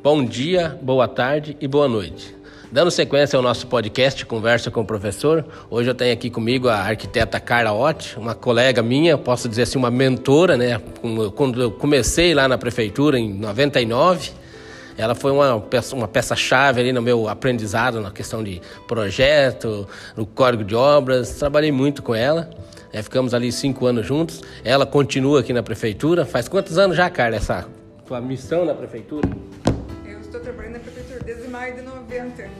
Bom dia, boa tarde e boa noite. Dando sequência ao nosso podcast Conversa com o Professor, hoje eu tenho aqui comigo a arquiteta Carla Ott, uma colega minha, posso dizer assim, uma mentora, né? Quando eu comecei lá na prefeitura em 99, ela foi uma peça, uma peça-chave ali no meu aprendizado na questão de projeto, no código de obras. Trabalhei muito com ela. É, ficamos ali cinco anos juntos. Ela continua aqui na prefeitura. Faz quantos anos já, Carla, essa tua missão na prefeitura? 90.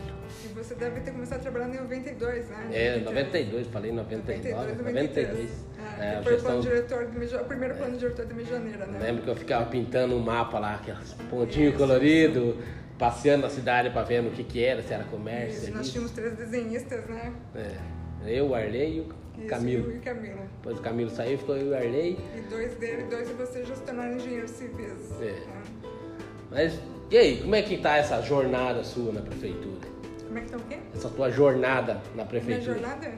E você deve ter começado trabalhando em 92, né? É, 92, falei 99. 92, 93. 92. Ah, é, foi gestão... o, diretor de, o primeiro plano é. diretor de Mijaneira, né? Lembro que eu ficava pintando um mapa lá, aqueles pontinhos coloridos, passeando na cidade para ver o que, que era, se era comércio. Isso, nós tínhamos três desenhistas, né? É. Eu, o Arley e o Camilo. e Camilo. Depois o Camilo saiu, ficou eu e o Arley. E dois dele, dois de vocês já se tornaram engenheiros civis. É. Né? Mas e aí, como é que tá essa jornada sua na prefeitura? Como é que tá o quê? Essa tua jornada na prefeitura. Minha jornada?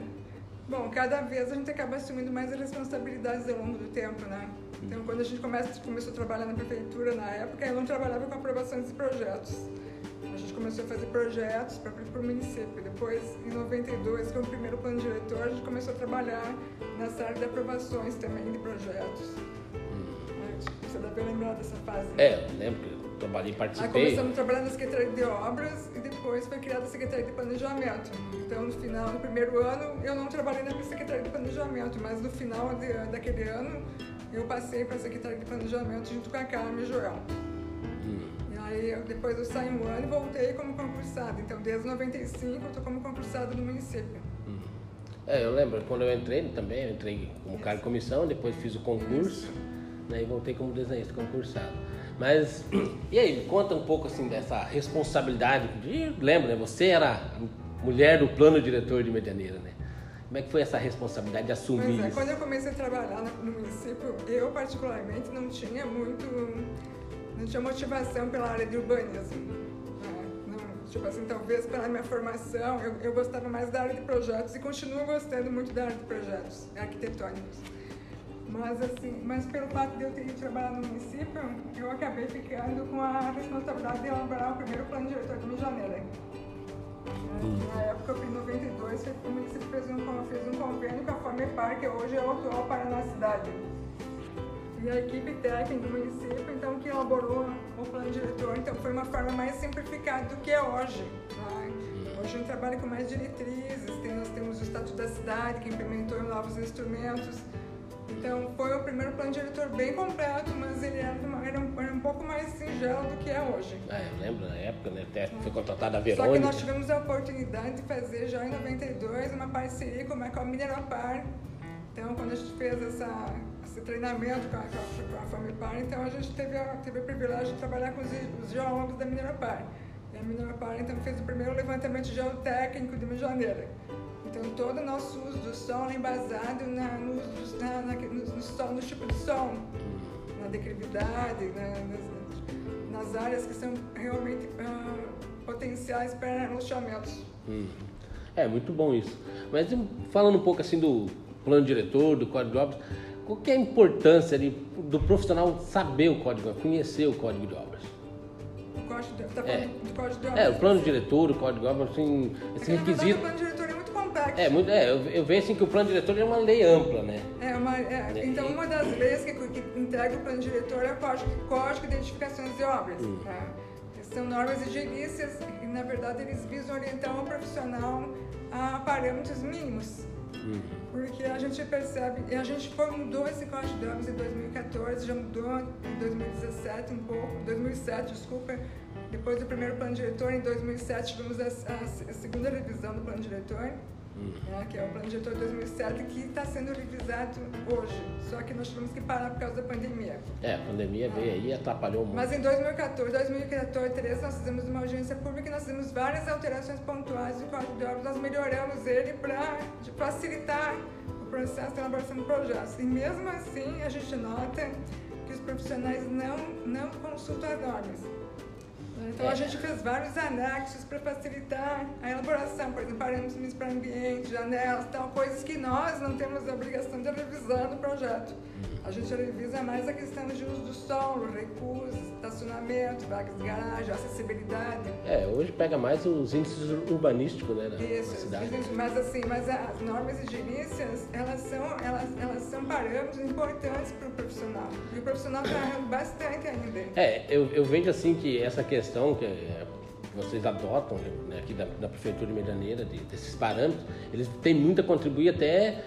Bom, cada vez a gente acaba assumindo mais responsabilidades ao longo do tempo, né? Então, quando a gente começa, começou a trabalhar na prefeitura, na época, eu não trabalhava com aprovações de projetos. A gente começou a fazer projetos para o município. Depois, em 92, com o primeiro plano diretor, a gente começou a trabalhar nessa área de aprovações também de projetos. Hum. Você deve lembrar dessa fase. É, lembro trabalhei, participei. Aí começamos a trabalhar na Secretaria de Obras e depois foi criada a Secretaria de Planejamento. Então, no final, no primeiro ano, eu não trabalhei na Secretaria de Planejamento, mas no final de, daquele ano, eu passei para a Secretaria de Planejamento junto com a Carmen e Joel. Hum. E aí, eu, depois eu saí um ano e voltei como concursada. Então, desde 95, eu estou como concursada no município. Hum. É, eu lembro, quando eu entrei também, eu entrei como cara de comissão, depois fiz o concurso, né, e voltei como desenhista concursado. Mas, e aí, conta um pouco assim dessa responsabilidade. De, lembra, né? Você era mulher do plano diretor de Medianeira, né? Como é que foi essa responsabilidade de assumir pois é, isso? Quando eu comecei a trabalhar no município, eu particularmente não tinha muito, não tinha motivação pela área de urbanismo. Né? Não, tipo assim, talvez pela minha formação, eu, eu gostava mais da área de projetos e continuo gostando muito da área de projetos arquitetônicos. Mas, assim, mas pelo fato de eu ter ido trabalhar no município, eu acabei ficando com a responsabilidade de elaborar o primeiro plano diretor de Mijaneira. Hum. Na época, em 92, o município fez um, fez um convênio com a FAMEPAR, que hoje é o atual Paraná Cidade. E a equipe técnica do município, então, que elaborou o plano diretor, então foi uma forma mais simplificada do que é hoje. Tá? Hoje a gente trabalha com mais diretrizes, tem, nós temos o Estatuto da Cidade, que implementou novos instrumentos, então foi o primeiro plano diretor bem completo, mas ele era, uma, era, um, era um pouco mais singelo do que é hoje. É, eu lembro na época, né? Até foi contratada a Verônica. Só que nós tivemos a oportunidade de fazer já em 92 uma parceria com a Mineropar. Então quando a gente fez essa, esse treinamento com a, com a Famipar, então a gente teve, a, teve o privilégio de trabalhar com os, os geólogos da Mineropar. E a Mineropar então fez o primeiro levantamento geotécnico de Mijaneira. Então, todo o nosso uso do som é embasado na, no, na, na, no, no, som, no tipo de som, na declividade, nas, nas, áreas que são realmente uh, potenciais para loteamentos. Hum. É, muito bom isso. Mas falando um pouco assim do plano diretor, do código de obras, qual que é a importância ali, do profissional saber o código, conhecer o código de obras? O código de, tá é. do código de obras? É, o plano diretor, o código de obras, assim, esse requisito. É muito, é eu, eu, vejo assim que o plano diretor é uma lei ampla, né? É, uma, é, é então uma das leis que, que integra o plano diretor é o Código, código de Identificações de Obras. Hum. Tá? São normas higienícias e, na verdade, eles visam orientar o profissional a parâmetros mínimos. Hum. Porque a gente percebe, e a gente mudou esse código de obras em 2014, já mudou em 2017 um pouco, 2007, desculpa, depois do primeiro plano diretor, em 2007 tivemos a, a, a segunda revisão do plano diretor. Né, que é o plano diretor de 2007, que está sendo revisado hoje. Só que nós tivemos que parar por causa da pandemia. É, a pandemia veio aí e atrapalhou muito. Mas em 2014, 2014, nós fizemos uma audiência pública e nós fizemos várias alterações pontuais do Código de Obras. Nós melhoramos ele para facilitar o processo de elaboração de projetos. E mesmo assim, a gente nota que os profissionais não, não consultam as normas. Então a gente fez vários anexos para facilitar a elaboração, por exemplo, parâmetros para ambiente, janelas, tal, coisas que nós não temos a obrigação de revisar no projeto. A gente revisa mais a questão de uso do solo, recursos, estacionamento, vagas de garagem, acessibilidade. É, hoje pega mais os índices urbanísticos, né, na, Isso, na cidade. mas assim, mas as normas higienizadas, elas são, elas, elas são parâmetros importantes para o profissional. E o profissional está errando bastante ainda. É, eu, eu vejo assim que essa questão que é, vocês adotam né, aqui da, da Prefeitura de Medianeira, de, desses parâmetros, eles têm muito a contribuir até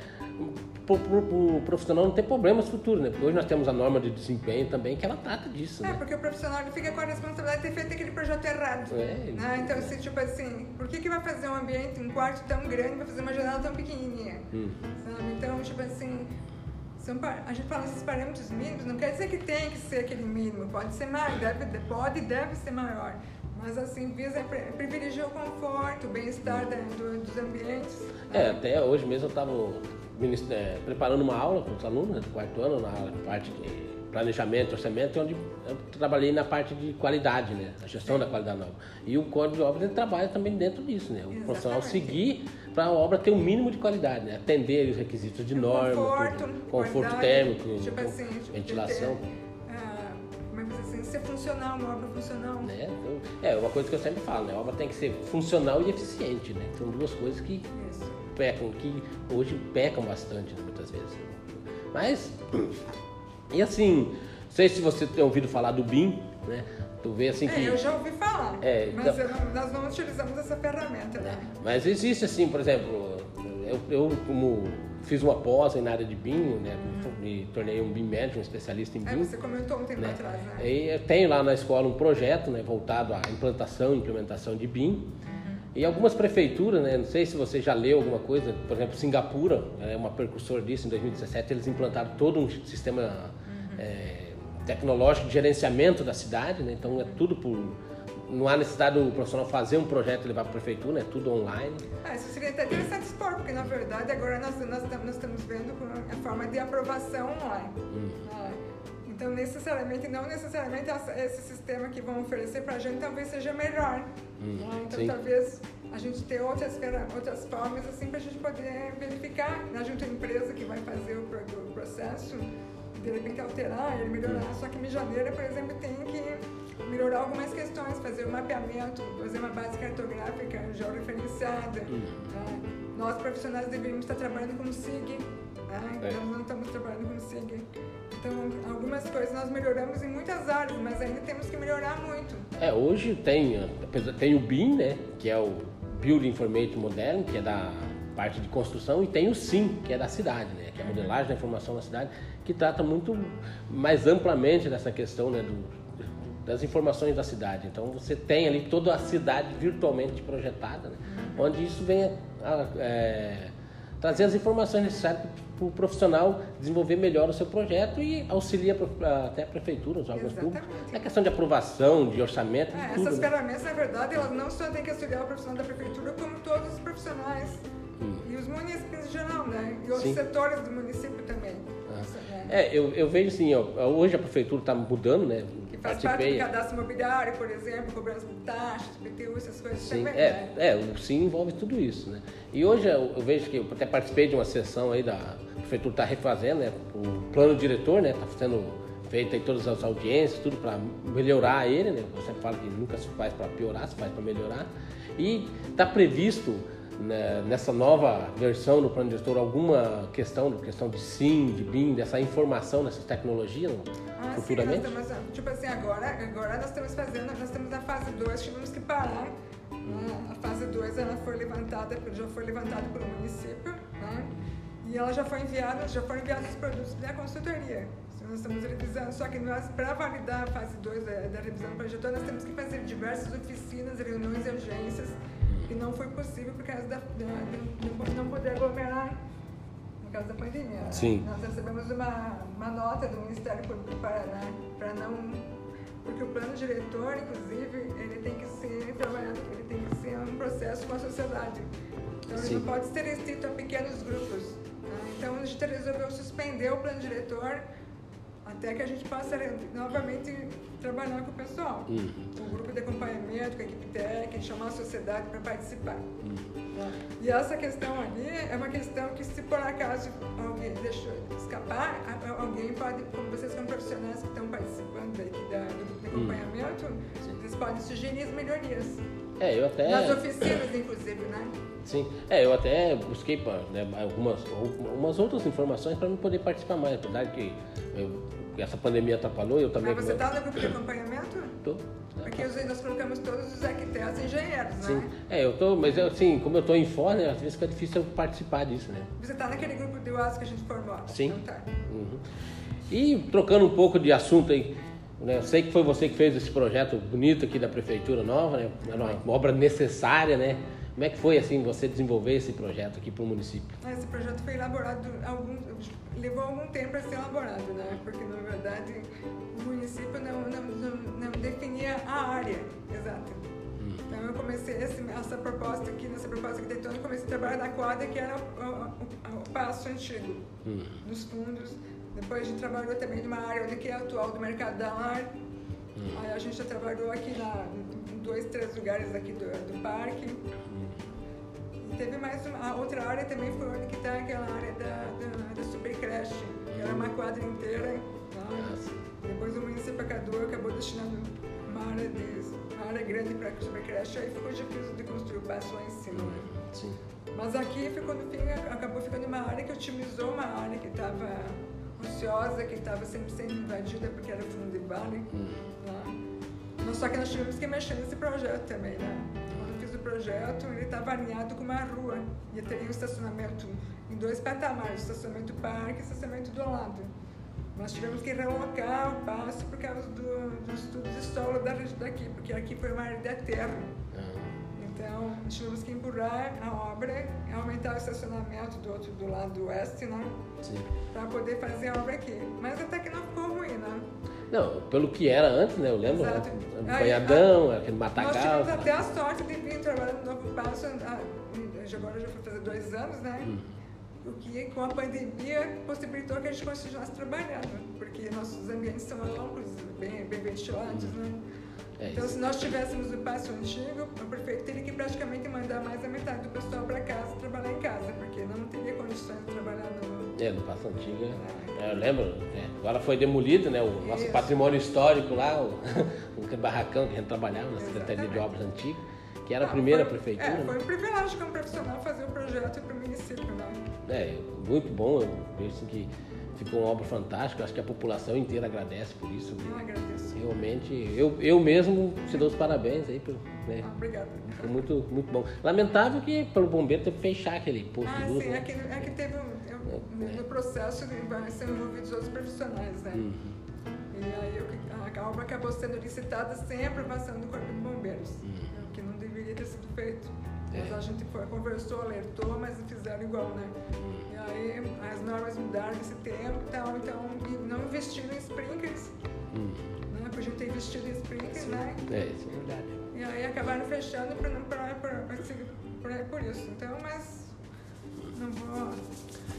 para o profissional não ter problemas futuros, né? Porque hoje nós temos a norma de desempenho também, que ela trata disso, É, né? porque o profissional ele fica com a responsabilidade de ter feito aquele projeto errado. É, né? Então, assim, tipo assim, por que, que vai fazer um ambiente, um quarto tão grande, vai fazer uma janela tão pequenininha? Hum. Sabe? Então, tipo assim, são, a gente fala esses parâmetros mínimos, não quer dizer que tem que ser aquele mínimo, pode ser mais, deve, pode e deve ser maior. Mas assim, visa privilegiar o conforto, o bem-estar dos ambientes. É, até hoje mesmo eu estava preparando uma aula com os alunos né, do quarto ano, na parte de planejamento, orçamento, onde eu trabalhei na parte de qualidade, né? A gestão da qualidade da obra. E o Código de Obras trabalha também dentro disso, né? O Exatamente. profissional seguir para a obra ter um mínimo de qualidade, né? Atender os requisitos de norma, conforto, tudo. conforto qualidade, térmico, tipo assim, tipo, ventilação. ter, ah, como é assim, ser funcional, uma obra funcional. né? Então, é uma coisa que eu sempre falo, né? A obra tem que ser funcional e eficiente, né? São duas coisas que Isso. Pecam, que hoje pecam bastante muitas vezes. Mas, e assim, não sei se você tem ouvido falar do BIM, né? Tu vê assim É, que. eu já ouvi falar, É, mas então- não- nós não utilizamos essa ferramenta, né? Mas existe assim, por exemplo, eu, eu como fiz uma pós na área de BIM, né? Me tornei um BIM médico, um especialista em É, BIM. você comentou um tempo né? atrás, né? E eu tenho lá na escola um projeto né, voltado à implantação e implementação de BIM. E algumas prefeituras, né, não sei se você já leu alguma coisa, por exemplo, Singapura é uma precursor disso, em 2017 eles implantaram todo um sistema é, tecnológico de gerenciamento da cidade, né, então é tudo por... Não há necessidade do profissional fazer um projeto e levar para a prefeitura, é tudo online. Ah, isso seria até interessante expor, porque na verdade agora nós, nós, nós estamos vendo a forma de aprovação online. Hum. Ah, Então, necessariamente, não necessariamente essa- esse sistema que vão oferecer para a gente talvez seja melhor. Hum, Ah, Então, sim. talvez a gente ter outras, outras formas assim para a gente poder verificar, né, junto à empresa que vai fazer o, pro- o processo, de repente alterar, ele melhorar. Hum. Só que Mijaneira, por exemplo, tem que melhorar algumas questões, fazer o mapeamento, fazer uma base cartográfica georreferenciada. Hum. né? Nós, profissionais, deveríamos estar trabalhando com SIG, né? É. nós não estamos trabalhando com SIG. Então, algumas coisas nós melhoramos em muitas áreas, mas ainda temos que melhorar muito. É, hoje tem, tem o BIM, né, que é o Building Information Modeling, que é da parte de construção, e tem o SIM, que é da cidade, né, que é a modelagem da informação da cidade, que trata muito mais amplamente dessa questão, né, do, das informações da cidade. Então você tem ali toda a cidade virtualmente projetada, né, onde isso vem a, a, é, trazer as informações necessárias para o profissional desenvolver melhor o seu projeto e auxilia até a prefeitura, os órgãos Exatamente. públicos, na questão de aprovação, de orçamento, de É, tudo. essas né? ferramentas, na verdade, elas não só têm que auxiliar o profissional da prefeitura, como todos os profissionais e os municípios em geral, né? E outros Sim. setores do município também. Ah. né? É, eu, eu vejo assim, ó, hoje a prefeitura está mudando, né? Faz parte do cadastro imobiliário, por exemplo, cobrança de taxas, PTU, essas coisas Sim, também, é, é, o SIM envolve tudo isso, né? E hoje eu, eu vejo que eu até participei de uma sessão aí da prefeitura está refazendo, né? O plano diretor, né? Está sendo feito aí todas as audiências, tudo para melhorar ele, né? Sempre falo que nunca se faz para piorar, se faz para melhorar. E está previsto nessa nova versão do plano diretor alguma questão, questão de SIM, de BIM, dessa informação, dessas tecnologias? Ah, sim, futuramente? nós estamos, tipo assim, agora, agora nós estamos fazendo, nós estamos na fase 2, tivemos que parar. né? A fase 2 ela foi levantada, já foi levantada pelo município, né? E ela já foi enviada, já foram enviados os produtos da consultoria. Então, Nós estamos revisando, só que nós, para validar a fase 2 da, da revisão do projeto, nós temos que fazer diversas oficinas, reuniões e urgências, e não foi possível por causa da, de não poder aglomerar por causa da pandemia. né? Sim. Nós recebemos uma, uma nota do Ministério Público do Paraná para não. Porque o plano diretor, inclusive, ele tem que ser trabalhado, ele tem que ser um processo com a sociedade. Então ele Sim. não pode ser restrito a pequenos grupos. né? Então a gente resolveu suspender o plano diretor até que a gente possa novamente trabalhar com o pessoal. Uhum. O grupo de acompanhamento, com a equipe técnica, chamar a sociedade para participar. Uhum. Né? E essa questão ali é uma questão que, se por acaso alguém deixou escapar, alguém pode, como vocês são profissionais que estão participando da, do grupo de uhum. acompanhamento, uhum. eles podem sugerir as melhorias. É, eu até. Nas oficinas, inclusive, né? Sim, é, eu até busquei né, algumas, algumas outras informações para não poder participar mais, apesar que eu, essa pandemia atrapalhou, eu também... Mas você está no grupo de acompanhamento? Estou. Porque nós colocamos todos os arquitetos e engenheiros, Sim. né? É, eu tô, mas eu, assim, como eu estou em fora, né, às vezes fica difícil eu participar disso, né? Você está naquele grupo de UAS que a gente formou? Sim. Então tá. Uhum. E trocando um pouco de assunto aí, né, eu sei que foi você que fez esse projeto bonito aqui da Prefeitura Nova, né? Uma obra necessária, né? Como é que foi assim você desenvolver esse projeto aqui para o município? Esse projeto foi elaborado algum, levou algum tempo para ser elaborado, né? Porque na verdade o município não, não, não, não definia a área exata. Hum. Então eu comecei esse, essa proposta aqui, nessa proposta arquitetônica, eu comecei a trabalhar na quadra que era o, o, o passo antigo, hum. nos fundos. Depois a gente trabalhou também numa área onde que é atual do ar. Hum. Aí a gente já trabalhou aqui na, em dois, três lugares aqui do, do parque. Teve mais uma, a outra área também foi onde que está aquela área da, da, da supercreche, que era uma quadra inteira. Né? Depois o município acabou, acabou destinando uma área, de, uma área grande para a supercreche, aí ficou difícil de construir o passo lá em cima. Né? Sim. Mas aqui ficou no fim, acabou ficando uma área que otimizou uma área que estava ociosa, que estava sempre sendo invadida porque era fundo de vale. Hum. Né? Só que nós tivemos que mexer nesse projeto também, né? projeto ele estava alinhado com uma rua e teria um estacionamento em dois patamares, estacionamento parque e estacionamento do lado. Nós tivemos que relocar o passo por causa do, do estudo de solo da, daqui, porque aqui foi uma área de terra. Então, tivemos que empurrar a obra, aumentar o estacionamento do outro do lado oeste, né? Para poder fazer a obra aqui. Mas até que não ficou ruim, né? Não, pelo que era antes, né? Eu lembro, Exato. né? banhadão, aquele matagal. Nós tivemos até a sorte de vir trabalhando no Novo Passo, agora já foi fazer dois anos, né? Hum. O que com a pandemia possibilitou que a gente continuasse trabalhando, porque nossos ambientes são amplos, bem, bem ventilados, hum. né? É então, se nós tivéssemos o passo antigo, o prefeito teria que praticamente mandar mais da metade do pessoal para casa trabalhar em casa, porque não teria condições de trabalhar no. É, no passo antigo. É. Eu lembro, é, agora foi demolido, né? O nosso Isso. patrimônio histórico lá, o, o barracão que a gente trabalhava na Secretaria de Obras Antigas, que era a primeira foi, prefeitura. É, foi um privilégio como profissional fazer o projeto para o município, né? É, muito bom, eu vejo assim que ficou uma obra fantástica, acho que a população inteira agradece por isso. Eu agradeço. Realmente, eu, eu mesmo te dou os parabéns aí. Por, né? ah, obrigada. Foi muito, muito bom. Lamentável que pelo bombeiro teve que fechar aquele posto ah, de luz. Sim, né? é, que, é que teve um, é, no processo vai ser envolvidos outros profissionais, né? Uhum. E aí a obra acabou sendo licitada sem aprovação do Corpo de Bombeiros, uhum. o que não deveria ter sido feito. É. Mas a gente foi, conversou, alertou, mas fizeram igual, né? Uhum. E aí as normas mudaram nesse tempo e tal, então não investiram em sprinklers. Hum. Né? Podia ter investido em sprinklers, né? É, isso é verdade. E aí acabaram fechando por, por, por, por, isso. Então, mas não vou.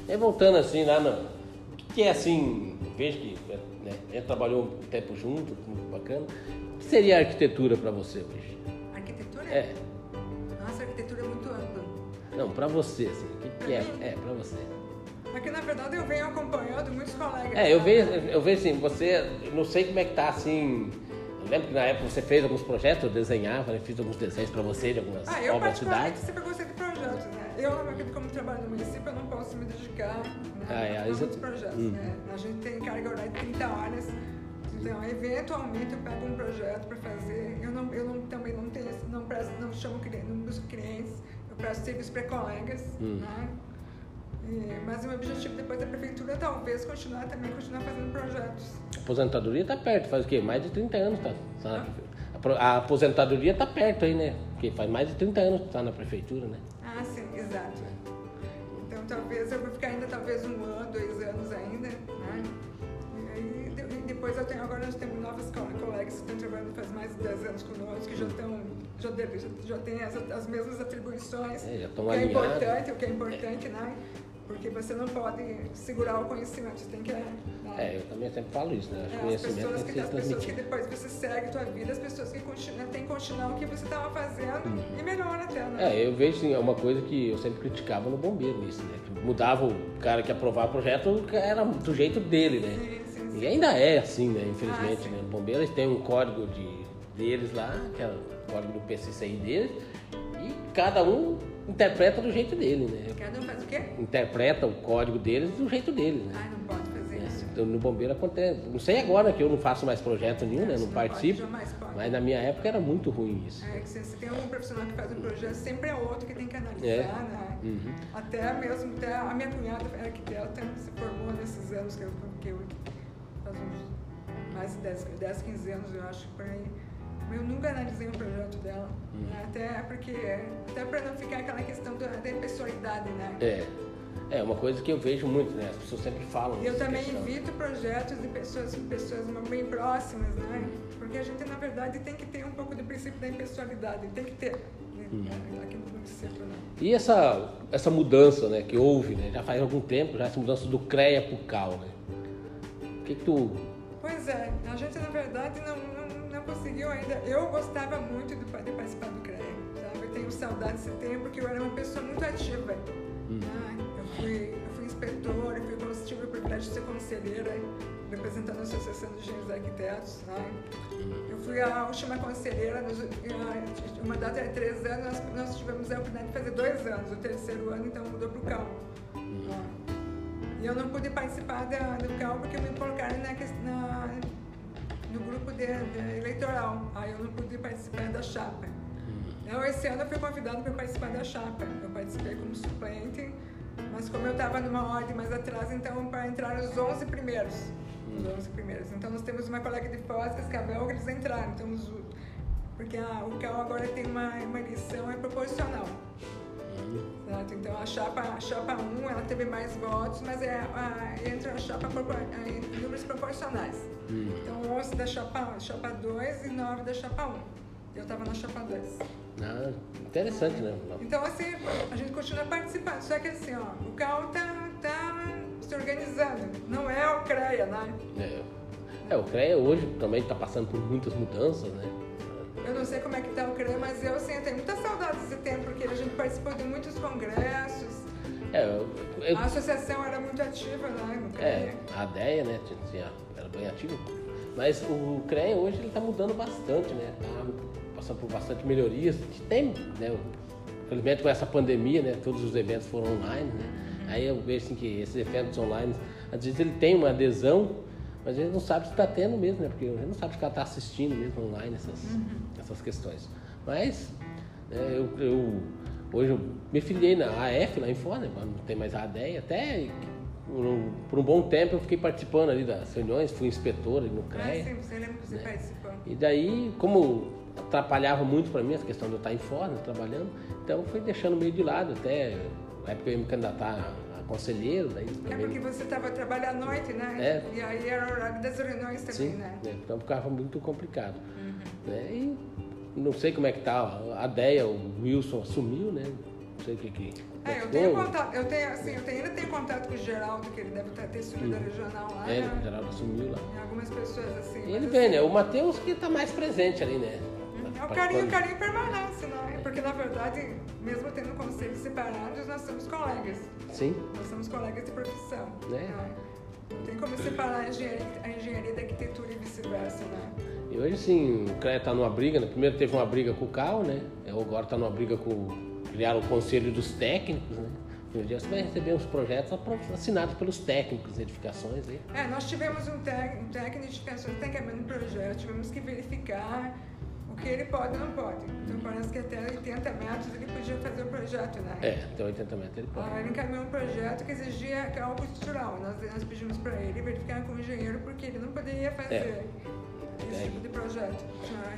E voltando assim lá no. O que, que é assim, vejo que né, a gente trabalhou um tempo junto, muito bacana. O que seria a arquitetura para você hoje? Arquitetura? É. Arquitetura é muito ampla. Não, para você, assim, o que, que é? É, para você. Porque na verdade eu venho acompanhando muitos colegas. É, eu vejo, eu vejo assim, você, não sei como é que tá assim. Eu lembro que na época você fez alguns projetos, eu desenhava, né, fiz alguns desenhos para você de algumas ah, eu obras da cidade. Eu sempre gostei de projetos, né? Eu, como trabalho no município, eu não posso me dedicar né, ah, é, a muitos projetos, hum. né? A gente tem carga horária de 30 horas. Então, eventualmente eu pego um projeto para fazer. Eu, não, eu não, também não não, presto, não chamo não busco clientes, eu presto serviço para colegas, hum. né? E, mas o meu objetivo depois da prefeitura é talvez continuar também continuar fazendo projetos. A aposentadoria está perto, faz o quê? Mais de 30 anos tá, a, aposentadoria está perto aí, né? Porque faz mais de 30 anos que está na prefeitura, né? Ah, sim, exato. Então talvez eu vou ficar ainda talvez um ano, dois anos ainda, né? E aí depois eu tenho, agora nós temos novas colegas que estão trabalhando faz mais de 10 anos conosco, que já estão, já, já, já têm as, as mesmas atribuições. É, já estão o que é importante, o que é importante, né? Porque você não pode segurar o conhecimento, você tem que. Né? É, eu também sempre falo isso, né? Acho É, as conhecimento pessoas, tem que as pessoas que depois você segue tua vida, as pessoas que continuam, têm que continuar o que você estava fazendo e melhor até, né? É, eu vejo assim, é uma coisa que eu sempre criticava no bombeiro isso, né? Que mudava o cara que aprovava o projeto, era do jeito dele, né? Sim, sim, sim. E ainda é assim, né? Infelizmente, Ah, né? No bombeiro eles têm um código de, deles lá, que é o código do PCCI deles, e cada um interpreta do jeito dele, né? Cada um faz o quê? Interpreta o código deles do jeito dele, né? Ai, não pode fazer isso. Então, no bombeiro acontece. Não sei agora que eu não faço mais projeto nenhum, né? Isso Não não pode, participo. jamais pode. Mas na minha época era muito ruim isso. É que se, se tem um profissional que faz um projeto, sempre é outro que tem que analisar, É. né? Uhum. Até mesmo, até a minha cunhada é arquiteta, se formou nesses anos que eu, que eu faz uns mais de 10, 10, 15 anos, eu acho, por aí. Eu nunca analisei um projeto dela, Uhum. né? até porque, até para não ficar aquela questão da, da impessoalidade, né? É. É uma coisa que eu vejo muito, né? As pessoas sempre falam. E eu também questão. evito projetos de pessoas, pessoas bem próximas, né? Porque a gente, na verdade, tem que ter um pouco do princípio da impessoalidade, tem que ter? Uhum. né? E essa, essa mudança, né, que houve, né? Já faz algum tempo, já essa mudança do CREA pro CAL, né? O que, que tu. Pois é, a gente, na verdade, não, não conseguiu ainda. Eu gostava muito de, de participar do CREA, sabe? Eu tenho saudade desse tempo, porque eu era uma pessoa muito ativa. Hum. né? Eu, fui, eu fui inspetora, eu fui, tive o privilégio de ser conselheira, representando a Associação de Engenheiros Arquitetos. Né? Eu fui a última conselheira, nos, eh, uma data de três anos, nós, nós tivemos a oportunidade de fazer dois anos. O terceiro ano, então, mudou para o CAL. né? E eu não pude participar da, do CAL porque me colocaram na, na, de, de eleitoral. Aí eu não pude participar da chapa. Então, esse ano eu fui convidada para participar da chapa. Eu participei como suplente, mas como eu estava numa ordem mais atrás, então para entrar os 11 primeiros. Os 11 primeiros. Então nós temos uma colega de Cascavel, que eles entraram. Então, os, porque a, o CAL agora tem uma, uma eleição é proporcional. Certo? Então a chapa, a chapa 1 ela teve mais votos, mas é, a, entra a chapa a- em números proporcionais. Então 11 da chapa, chapa 2 e 9 da chapa 1. Eu estava na chapa 2. Ah, interessante, né? Então assim, a gente continua participando. Só que assim, ó, o CAL tá, tá se organizando. Não é o CREA, né? É, é o CREA hoje também está passando por muitas mudanças, né? Eu não sei como é que tá o CREA, mas eu assim, eu tenho muita saudade desse tempo, porque a gente participou de muitos congressos. É, eu- eu- A associação era muito ativa, né? No CREA. é a ideia, né? tinha- era bem ativo. Mas o CREA hoje ele está mudando bastante, né? Tá passando por bastante melhorias. Tem, né? Infelizmente com essa pandemia, né? Todos os eventos foram online, né? Aí eu vejo assim, que esses eventos online, às vezes ele tem uma adesão, mas a gente não sabe se está tendo mesmo, né? Porque a gente não sabe se está assistindo mesmo online essas, essas questões. Mas né, eu, eu- hoje eu me filiei na AF lá em fora, né? não tem mais a ADEA, até por um, por um bom tempo eu fiquei participando ali das reuniões, fui inspetor ali no Ah, CREA. sim, você lembra que você né? participou. E daí, como atrapalhava muito para mim essa questão de eu estar em fora, né, trabalhando, então eu fui deixando meio de lado, até na época eu ia me candidatar conselheiro, daí É também... porque você estava trabalhando à noite, né? É. E aí era o horário das reuniões também, Sim, né? né, então ficava muito complicado. Uhum. Né, e não sei como é que tá, a ideia, o Wilson assumiu, né? Não sei o que que... É, eu tenho contato, eu tenho, assim, eu tenho, ainda tenho contato com o Geraldo, que ele deve ter, ter subido da regional lá, É, o né? Geraldo assumiu lá. E algumas pessoas assim. Ele vem, assim, né? O Matheus que tá mais presente ali, né? É o carinho, o carinho permanece, né? Porque na verdade, mesmo tendo conselhos separados, nós somos colegas. Sim, Nós somos colegas de profissão. Né? Não tem como separar a engenharia, a engenharia da arquitetura e vice-versa, né? E hoje, assim, o CREA tá numa briga, né? Primeiro teve uma briga com o CAL, né? Eu agora tá numa briga com... Criaram o Conselho dos Técnicos, né? E um dia você vai receber uns projetos assinados pelos técnicos de edificações aí. É, nós tivemos um, tec, um técnico de pensão que está encaminhando um projeto, tivemos que verificar o que ele pode e não pode. Então parece que até 80 metros ele podia fazer o projeto, né? É, até 80 metros ele pode. Ah, ele encaminhou um projeto que exigia é algo estrutural. Nós, nós pedimos para ele verificar com o engenheiro porque ele não poderia fazer É. esse É. tipo de projeto.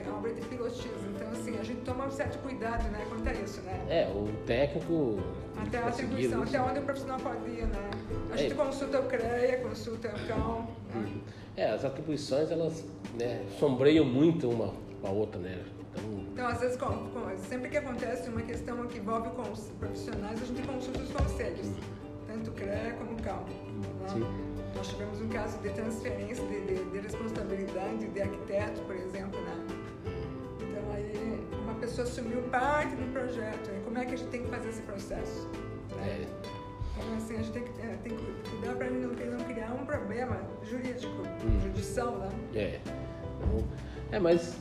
É obra de pilotismo. Então, assim, a gente toma um certo cuidado né, quanto a isso, né? É, o técnico... Até a atribuição, até onde o profissional pode ir, né? A É. gente consulta o CREA, consulta o CAL. Né? É, as atribuições, elas né, sombreiam muito uma com a outra, né? Então, Então, às vezes, com- com- sempre que acontece uma questão que envolve com os profissionais, a gente consulta os conselhos, tanto o CREA como o CAL. né? Nós tivemos um caso de transferência de, de, de responsabilidade de arquiteto, por exemplo, né? Então aí uma pessoa assumiu parte do projeto. E como é que a gente tem que fazer esse processo? Né? É. Então assim, a gente tem que, é, tem que cuidar para não, não criar um problema jurídico, Hum. judição, né? É. Então, É, mas.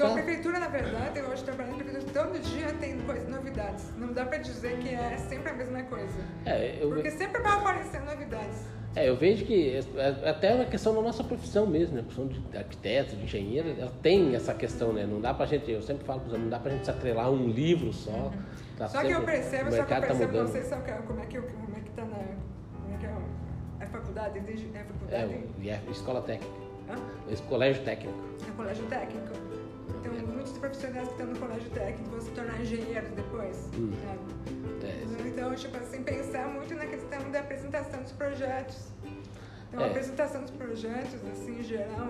Então, a tá- prefeitura, na verdade, eu hoje trabalhando na prefeitura, todo dia tem novidades. Não dá para dizer que é sempre a mesma coisa. É, eu, Porque sempre vai aparecendo novidades. é, eu vejo que é- é até uma questão da nossa profissão mesmo, né? A profissão de arquiteto, de engenheiro, ela tem essa questão, né? Não dá pra gente, eu sempre falo não dá pra gente se atrelar a um livro só. Tá só que eu sempre- percebo, só que eu mercado tá percebo, não sei se é o que- como é que, como é que tá na. Como é que é? É faculdade? É É, faculdade? o IF, escola técnica, Hã? esse colégio técnico. É colégio técnico. Então, muitos profissionais que estão no colégio técnico vão se tornar engenheiros depois. Hum. sabe? É, Então, tipo assim, pensar muito na questão da apresentação dos projetos. Então, a É. apresentação dos projetos, assim, em geral,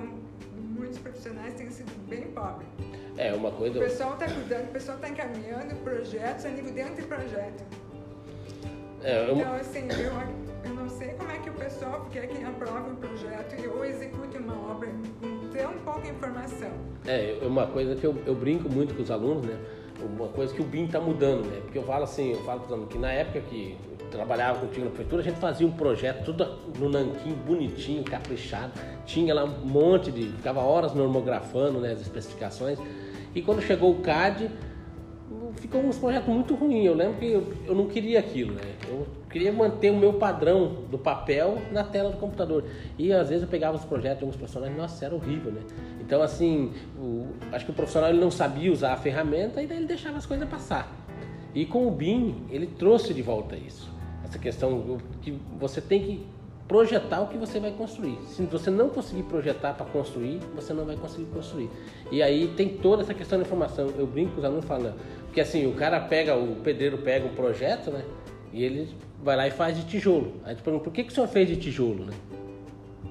muitos profissionais têm sido bem pobres. é uma O coisa. pessoal está cuidando, o pessoal está encaminhando projetos a nível de anteprojeto. É, uma, Então, assim, eu, eu não sei como é que o pessoal quer que aprove um projeto e ou execute uma obra tão pouca informação. É, é uma coisa que eu, eu brinco muito com os alunos, né? Uma coisa que o BIM está mudando, né? Porque eu falo assim, eu falo para que na época que eu trabalhava contigo na prefeitura, a gente fazia um projeto tudo no nanquim, bonitinho, caprichado. Tinha lá um monte de... Ficava horas normografando né, as especificações. E quando chegou o CAD, ficou uns projetos muito ruins. Eu lembro que eu, eu não queria aquilo, né? Eu queria manter o meu padrão do papel na tela do computador. E às vezes eu pegava os projetos de alguns profissionais, nossa, era horrível, né? Então, assim, o- acho que o profissional ele não sabia usar a ferramenta e daí ele deixava as coisas passar. E com o BIM, ele trouxe de volta isso. Essa questão que você tem que projetar o que você vai construir. Se você não conseguir projetar para construir, você não vai conseguir construir. E aí tem toda essa questão da informação. Eu brinco com os alunos falando, porque assim, o cara pega, o pedreiro pega um projeto, né? E ele vai lá e faz de tijolo. Aí tu pergunta, por que, que o senhor fez de tijolo, né?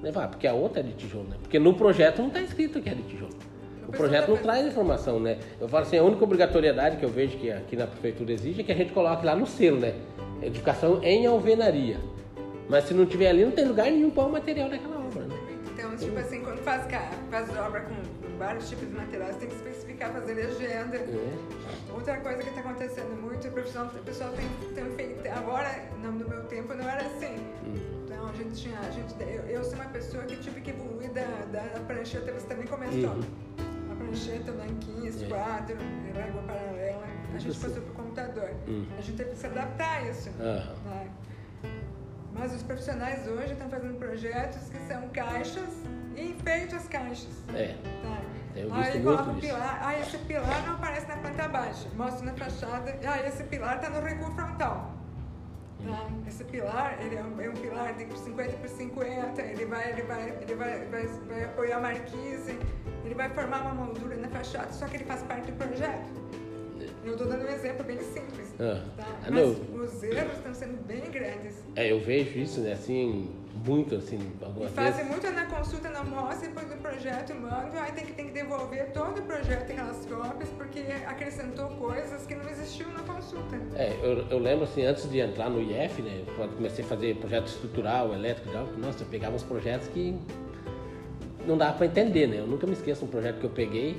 Ele fala, "Ah, porque a outra é de tijolo, né? Porque no projeto não está escrito que é de tijolo. O projeto não traz informação, né? Eu falo assim, a única obrigatoriedade que eu vejo que aqui na prefeitura exige é que a gente coloque lá no selo, né? Educação em alvenaria. Mas se não tiver ali, não tem lugar nenhum para o material daquela obra, né? Então, tipo assim, quando faz, faz obra com vários tipos de materiais, tem que especificar, fazer legenda. É. Outra coisa que está acontecendo muito, o pessoal, o pessoal tem, tem feito. Agora, no, meu tempo, não era assim. Então, a gente tinha. A gente, eu, eu sou uma pessoa que tive que evoluir da, da, da prancheta, você também começou. Uhum. A prancheta, nanquim, É. esquadro, régua paralela. A gente Isso. passou para o computador. Uhum. A gente teve que se adaptar a isso. Aham. né? Mas os profissionais hoje estão fazendo projetos que são caixas e enfeite as caixas. É. Tá. Aí coloca o pilar, ah, esse pilar não aparece na planta baixa. Mostra na fachada, ah, esse pilar está no recuo frontal. Tá? Esse pilar, ele é um, é um pilar de 50 por 50, ele vai, ele vai, ele vai, vai, vai apoiar a marquise, ele vai formar uma moldura na fachada, só que ele faz parte do projeto. Eu estou dando um exemplo bem simples. Ah. Tá? Ah, Mas não. os erros estão sendo bem grandes. É, eu vejo isso, né? Assim, muito, assim, E algumas fazem vezes. muito na consulta, não mostra, depois do projeto manda, aí tem que, tem que devolver todo o projeto em aquelas cópias, porque acrescentou coisas que não existiam na consulta. É, eu, eu lembro assim, antes de entrar no IF, né? Quando comecei a fazer projeto estrutural, elétrico e tal, nossa, eu pegava uns projetos que não dava para entender, né? Eu nunca me esqueço um projeto que eu peguei,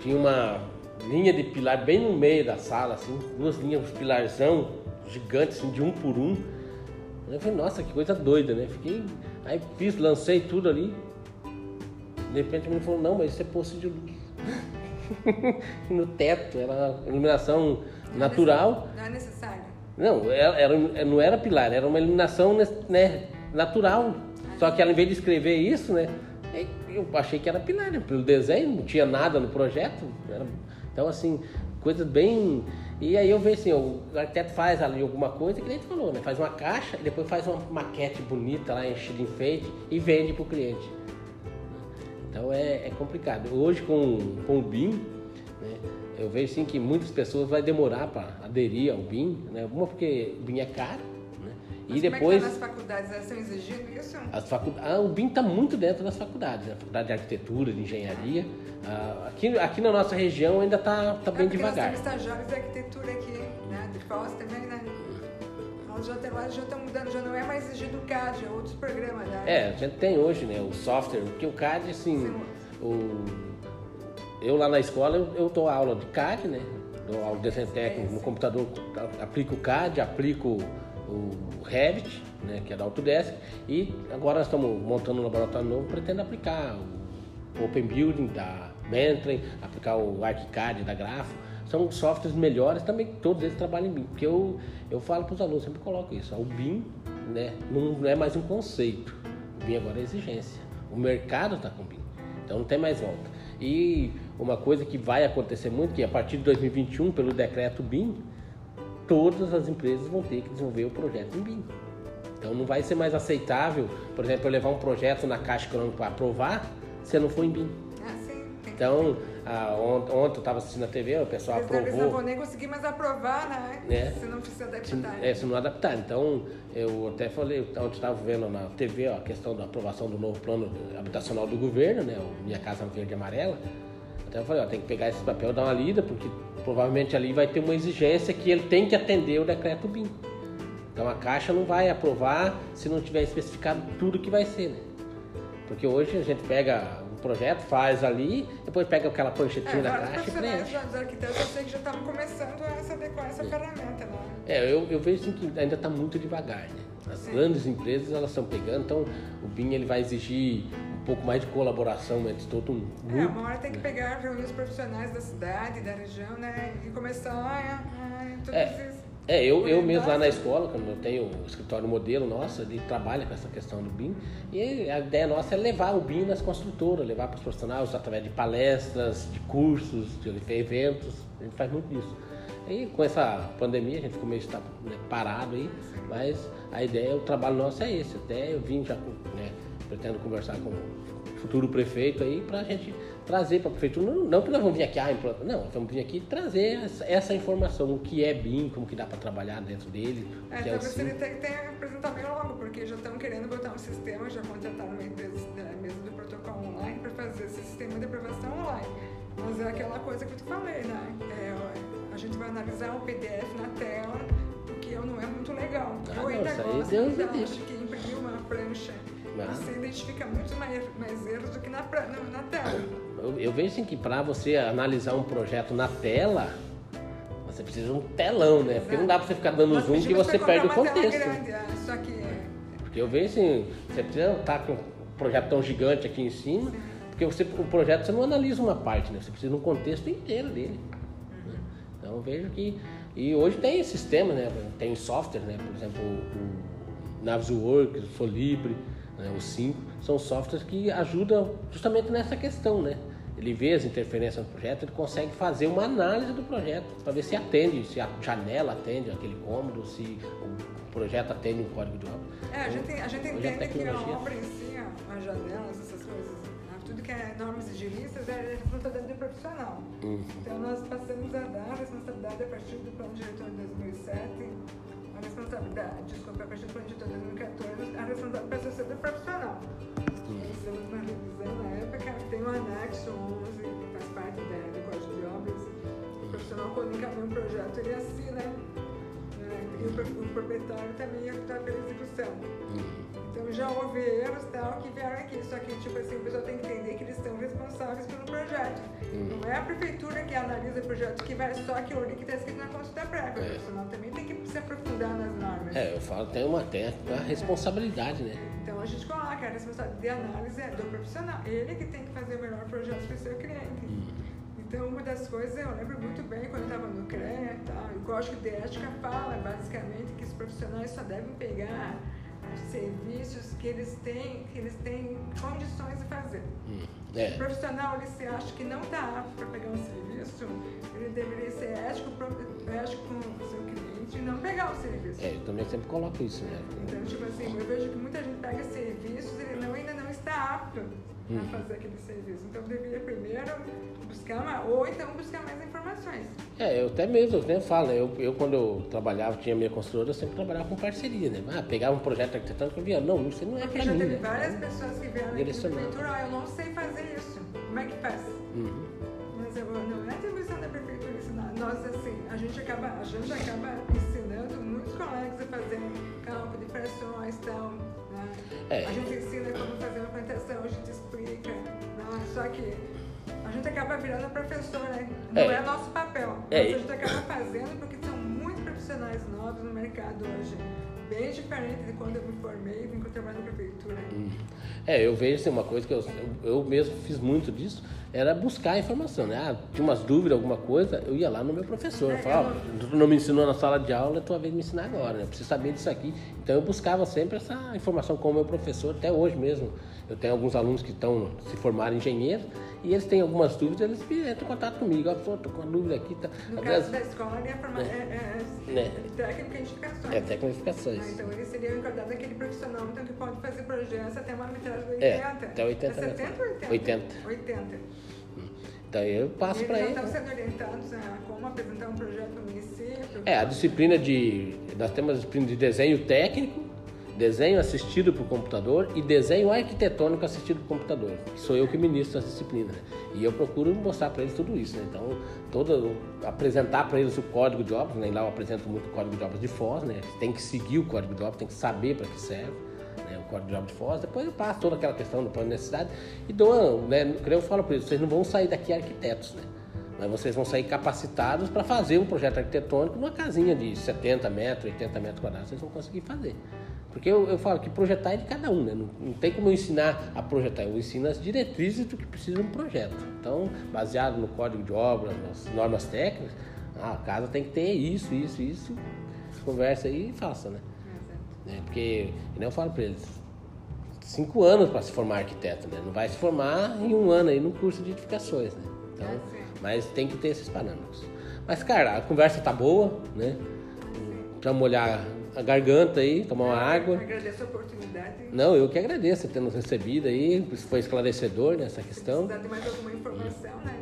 tinha uma linha de pilar bem no meio da sala, assim, duas linhas de pilarzão gigantes, assim, de um por um. Eu falei, nossa, que coisa doida, né? Fiquei. Aí fiz, lancei tudo ali. De repente o menino falou, não, mas isso é poço de luz. no teto, era iluminação natural. Não é necessário. Não, era, era- não era pilar, era uma iluminação né, natural. Só que ela, em vez de escrever isso, né? Eu achei que era pilar, né? Pelo desenho, não tinha nada no projeto. era- então, assim, coisas bem. E aí eu vejo assim, o arquiteto faz ali alguma coisa, que nem tu falou, né? Faz uma caixa e depois faz uma maquete bonita lá, enche de enfeite e vende para o cliente. Então é, é complicado. Hoje com, com o BIM, né, eu vejo sim que muitas pessoas vai demorar para aderir ao BIM, né? Uma porque o BIM é caro? Mas e como depois é que tá nas faculdades? Elas estão exigindo isso? as facu... ah, o BIM está muito dentro das faculdades, né? Faculdade de Arquitetura, de Engenharia. Ah, aqui, aqui na nossa região ainda está tá É bem devagar. Nós temos estagiários de arquitetura aqui, né? De Foz também, né? Elas já estão mudando, já não é mais exigido o CAD, é outros programas, né? É, a gente tem hoje, né, o software, porque o CAD, assim, Sim. o, eu lá na escola, eu, eu dou aula de CAD, né, dou aula de desenho técnico no computador, aplico o CAD, aplico o Revit, né, que é da Autodesk, e agora nós estamos montando um laboratório novo, pretendo aplicar o Open Building da Bentley, aplicar o ArchiCAD da Grafo, são softwares melhores, também todos eles trabalham em BIM, porque eu, eu falo para os alunos, sempre coloco isso, o BIM né, não é mais um conceito, o BIM agora é exigência, o mercado está com BIM, então não tem mais volta. E uma coisa que vai acontecer muito, que a partir de 2021, pelo decreto BIM, todas as empresas vão ter que desenvolver o projeto em BIM. Então não vai ser mais aceitável, por exemplo, eu levar um projeto na Caixa Econômica para aprovar se não for em BIM. Ah, sim. Então, ah, ontem, ontem eu estava assistindo a TV, o pessoal Eles aprovou. Eles não vão nem conseguir mais aprovar, né? É. Se não se adaptar. É, se não adaptar. Então, eu até falei, ontem estava vendo na TV ó, a questão da aprovação do novo plano habitacional do governo, né? O Minha Casa Verde e Amarela. Até eu falei, ó, tem que pegar esse papel e dar uma lida, porque provavelmente ali vai ter uma exigência que ele tem que atender o decreto BIM. Então a Caixa não vai aprovar se não tiver especificado tudo que vai ser, né? Porque hoje a gente pega um projeto, faz ali, depois pega aquela pranchetinha é, da Caixa e preenche. Os arquitetos eu sei que já estavam começando a se adequar a essa ferramenta, né? É, eu, eu vejo assim, que ainda está muito devagar, né? As Sim. grandes empresas elas estão pegando, então o BIM ele vai exigir um pouco mais de colaboração entre todo um grupo. É, uma hora tem que né? pegar, reunir os profissionais da cidade, da região, né? E começar a, a introduzir é. É, eu, eu mesmo lá na escola, quando eu tenho o escritório modelo nosso, ele trabalha com essa questão do BIM, e a ideia nossa é levar o BIM nas construtoras, levar para os profissionais através de palestras, de cursos, de eventos, a gente faz muito isso. E com essa pandemia a gente ficou meio né, parado aí, mas a ideia, o trabalho nosso é esse. Até eu vim já, né, pretendo conversar com o futuro prefeito aí para a gente trazer para a prefeitura, não, não que nós vamos vir aqui, ah, implanta, não, nós vamos vir aqui trazer essa, essa, informação, o que é BIM, como que dá para trabalhar dentro dele. É, que talvez é ele tem que apresentar bem logo, porque já estão querendo botar um sistema, já contrataram uma empresa da mesa do protocolo online para fazer esse sistema de aprovação online. Mas é aquela coisa que eu te falei, né? É, a gente vai analisar o PDF na tela, o que não é muito legal. Ah, eu ainda gosto, Deus acho que imprimir uma prancha você identifica muito mais, mais erros do que na, na, na tela. Eu, eu, vejo assim que para você analisar um projeto na tela, você precisa de um telão, né? Porque não dá para você ficar dando Nós zoom que você perde o contexto. Grande, é, só que... Porque eu vejo assim, você precisa estar com um projeto tão gigante aqui em cima, Sim. porque você, o projeto você não analisa uma parte, né? Você precisa de um contexto inteiro dele. Uhum. Então eu vejo que. E hoje tem sistema, né? Tem software, né? Por exemplo, o Navisworks, o Solibre né, os 5, são softwares que ajudam justamente nessa questão, né? Ele vê as interferências no projeto, ele consegue fazer uma análise do projeto para ver se atende, se a janela atende aquele cômodo, se o projeto atende um código de obra. É, a gente, a gente entende a que a obra em si, as janelas, essas coisas, né? tudo que é normas higienistas é responsabilidade do profissional. Uhum. Então nós passamos a dar a responsabilidade a partir do plano diretor de 2007 a responsabilidade, desculpa, a partir do plano de 2014, a responsabilidade para ser do profissional. Fizemos uma revisão na época, tem o anexo 11, que faz parte da, do Código de Obras. O profissional, quando encaminha um projeto, ele assina, né? e o, o proprietário também está pela execução. Então já houve erros tal que vieram aqui, só que tipo assim, o pessoal tem que entender que eles estão responsáveis pelo projeto. Hum. Não é a prefeitura que analisa o projeto que vai só que o que está escrito na consulta prévia. É. O profissional também tem que se aprofundar nas normas. É, eu falo, tem uma, tem a responsabilidade, né? Então a gente coloca a responsabilidade de análise é do profissional. Ele que tem que fazer o melhor projeto para o seu cliente. Hum. Então, uma das coisas, eu lembro muito bem quando eu estava no CREA, tá? o Código de Ética fala basicamente que os profissionais só devem pegar serviços que eles têm, que eles têm condições de fazer. Hum, é. O profissional ele se acha que não está apto para pegar um serviço, ele deveria ser ético, ético com o seu cliente e não pegar o serviço. É, eu também sempre coloco isso, né? Então, tipo assim, eu vejo que muita gente pega serviços e ele não, ainda não está apto a uhum. fazer aquele serviço. Então, deveria primeiro buscar uma, ou então buscar mais informações. É, eu até mesmo, eu sempre falo, eu, eu quando eu trabalhava, tinha minha construtora, eu sempre trabalhava com parceria, né? Ah, pegava um projeto arquitetônico e via, não, isso não é Porque pra já mim. teve né? várias pessoas que vieram aqui na prefeitura, ah, eu não sei fazer isso, como é que faz? Uhum. Mas eu, não é atribuição da prefeitura ensinar. Nós, assim, a gente acaba, a gente acaba ensinando muitos os colegas a fazer cálculo de frações e tal. Né? É. A gente ensina como fazer uma plantação, a gente explica. Né? Só que a gente acaba virando professor, né? Não É. é, nosso papel. É. A gente acaba fazendo porque são muitos profissionais novos no mercado hoje. Bem diferente de quando eu me formei e vim trabalhar na prefeitura. É, eu vejo assim, uma coisa que eu, eu mesmo fiz muito disso, era buscar informação, né? Ah, tinha umas dúvidas, alguma coisa, eu ia lá no meu professor. Eu falava, ó, tu não me ensinou na sala de aula, é tua vez de me ensinar agora, né? Eu preciso saber disso aqui. Então eu buscava sempre essa informação com o meu professor, até hoje mesmo. Eu tenho alguns alunos que estão se formaram engenheiros e eles têm algumas dúvidas, eles entram em contato comigo. Ó, professor, tô com uma dúvida aqui. Tá. No Às caso vezes, da escola, é, forma... é, é, é, Né. técnica e indicações. é tecnificações. Ah, então ele seria enquadrado daquele profissional então, que pode fazer projetos até uma metragem de 80. É, até 80 É 70 ou 80? 80. 80. Então eu passo para eles ele. já estão sendo orientados a como apresentar um projeto no município. É, a disciplina de. Nós temos a disciplina de desenho técnico, desenho assistido por computador e desenho arquitetônico assistido por computador. Sou eu que ministro essa disciplina. Né? E eu procuro mostrar para eles tudo isso. Né? Então, todo, apresentar para eles o código de obras, né? E lá eu apresento muito o código de obras de FOS, né? Tem que seguir o código de obras, tem que saber para que serve. Né? O código de obras de FOS, depois eu passo toda aquela questão do plano de necessidade e dou, né? Como eu falo para eles, vocês não vão sair daqui arquitetos, né? Mas vocês vão sair capacitados para fazer um projeto arquitetônico numa casinha de 70 metros, 80 metros quadrados, vocês vão conseguir fazer. Porque eu, eu falo que projetar é de cada um, né? Não, não tem como eu ensinar a projetar, eu ensino as diretrizes do que precisa um projeto. Então, baseado no código de obras, nas normas técnicas, ah, a casa tem que ter isso, isso, isso, conversa aí e faça, né? Né? Porque, eu falo para eles, cinco anos para se formar arquiteto, né? Não vai se formar em um ano aí num curso de edificações, né? Então, É, mas tem que ter esses parâmetros. Mas, cara, a conversa tá boa, né? Pra molhar a garganta aí, tomar uma água. Agradeço a oportunidade. Não, eu que agradeço ter nos recebido aí, isso foi esclarecedor nessa Se questão. precisar de mais alguma informação, né?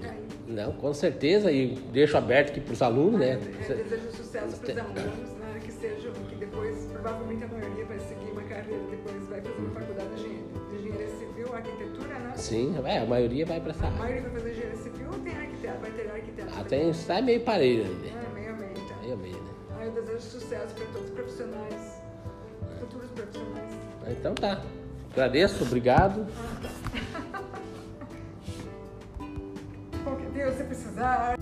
Cair. Não, com certeza, e deixo aberto aqui para os alunos, né? Eu desejo sucesso para os alunos, provavelmente a maioria vai seguir uma carreira, depois vai fazer uma faculdade de engenharia, de engenharia civil, arquitetura, né? Sim, é, a maioria vai para essa A área. maioria vai fazer engenharia civil ou tem arquiteto? Vai ter arquiteto? Ah, tem, sai meio parelho ainda. É, meio a meio, então. Meio a meio, né? Ah, eu desejo sucesso para todos os profissionais, futuros profissionais. Então tá. Agradeço, obrigado. Qualquer Deus, se precisar.